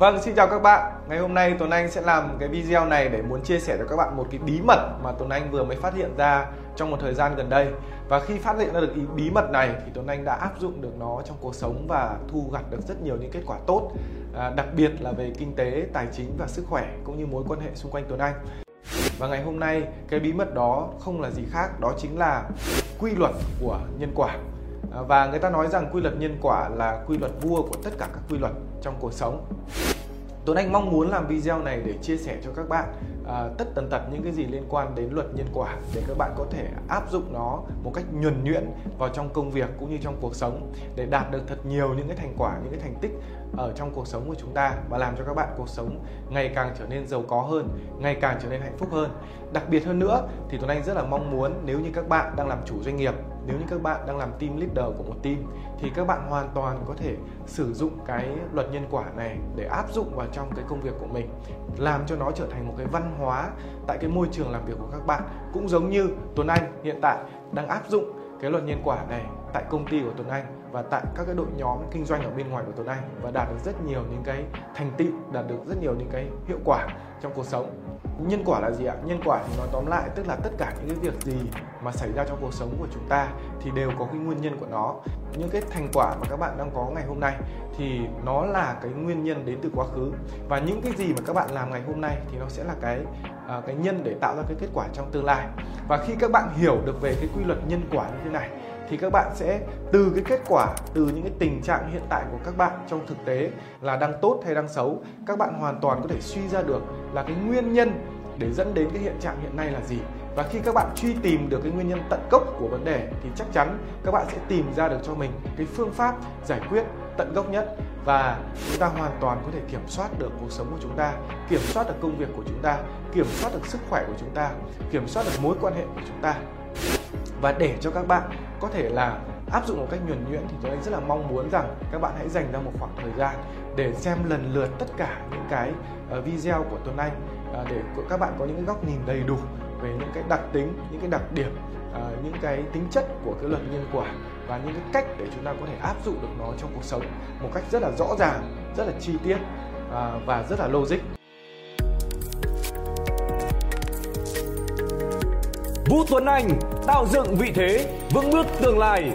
Vâng, xin chào các bạn. Ngày hôm nay Tuấn Anh sẽ làm cái video này để muốn chia sẻ cho các bạn một cái bí mật mà Tuấn Anh vừa mới phát hiện ra trong một thời gian gần đây. Và khi phát hiện ra được ý bí mật này thì Tuấn Anh đã áp dụng được nó trong cuộc sống và thu gặt được rất nhiều những kết quả tốt, à, đặc biệt là về kinh tế, tài chính và sức khỏe cũng như mối quan hệ xung quanh Tuấn Anh. Và ngày hôm nay cái bí mật đó không là gì khác, đó chính là quy luật của nhân quả. À, và người ta nói rằng quy luật nhân quả là quy luật vua của tất cả các quy luật trong cuộc sống Tuấn Anh mong muốn làm video này để chia sẻ cho các bạn à, tất tần tật những cái gì liên quan đến luật nhân quả để các bạn có thể áp dụng nó một cách nhuần nhuyễn vào trong công việc cũng như trong cuộc sống để đạt được thật nhiều những cái thành quả những cái thành tích ở trong cuộc sống của chúng ta và làm cho các bạn cuộc sống ngày càng trở nên giàu có hơn ngày càng trở nên hạnh phúc hơn. Đặc biệt hơn nữa thì Tuấn Anh rất là mong muốn nếu như các bạn đang làm chủ doanh nghiệp nếu như các bạn đang làm team leader của một team, thì các bạn hoàn toàn có thể sử dụng cái luật nhân quả này để áp dụng vào trong cái công việc của mình, làm cho nó trở thành một cái văn hóa tại cái môi trường làm việc của các bạn. Cũng giống như Tuấn Anh hiện tại đang áp dụng cái luật nhân quả này tại công ty của Tuấn Anh và tại các cái đội nhóm kinh doanh ở bên ngoài của Tuấn Anh và đạt được rất nhiều những cái thành tựu, đạt được rất nhiều những cái hiệu quả trong cuộc sống. Nhân quả là gì ạ? Nhân quả thì nói tóm lại tức là tất cả những cái việc gì mà xảy ra trong cuộc sống của chúng ta thì đều có cái nguyên nhân của nó. Những cái thành quả mà các bạn đang có ngày hôm nay thì nó là cái nguyên nhân đến từ quá khứ và những cái gì mà các bạn làm ngày hôm nay thì nó sẽ là cái à, cái nhân để tạo ra cái kết quả trong tương lai. Và khi các bạn hiểu được về cái quy luật nhân quả như thế này thì các bạn sẽ, từ cái kết quả, từ những cái tình trạng hiện tại của các bạn trong thực tế là đang tốt hay đang xấu, các bạn hoàn toàn có thể suy ra được là cái nguyên nhân để dẫn đến cái hiện trạng hiện nay là gì. Và khi các bạn truy tìm được cái nguyên nhân tận gốc của vấn đề thì chắc chắn các bạn sẽ tìm ra được cho mình cái phương pháp giải quyết tận gốc nhất. Và chúng ta hoàn toàn có thể kiểm soát được cuộc sống của chúng ta, kiểm soát được công việc của chúng ta, kiểm soát được sức khỏe của chúng ta, kiểm soát được mối quan hệ của chúng ta. Và để cho các bạn có thể là áp dụng một cách nhuần nhuyễn thì tôi rất là mong muốn rằng các bạn hãy dành ra một khoảng thời gian để xem lần lượt tất cả những cái ờ, video của Tuấn Anh ờ, để các bạn có những cái góc nhìn đầy đủ về những cái đặc tính, những cái đặc điểm, ờ, những cái tính chất của cái luật nhân quả và những cái cách để chúng ta có thể áp dụng được nó trong cuộc sống một cách rất là rõ ràng, rất là chi tiết và rất là logic. Vũ Tuấn Anh tạo dựng vị thế vững bước tương lai.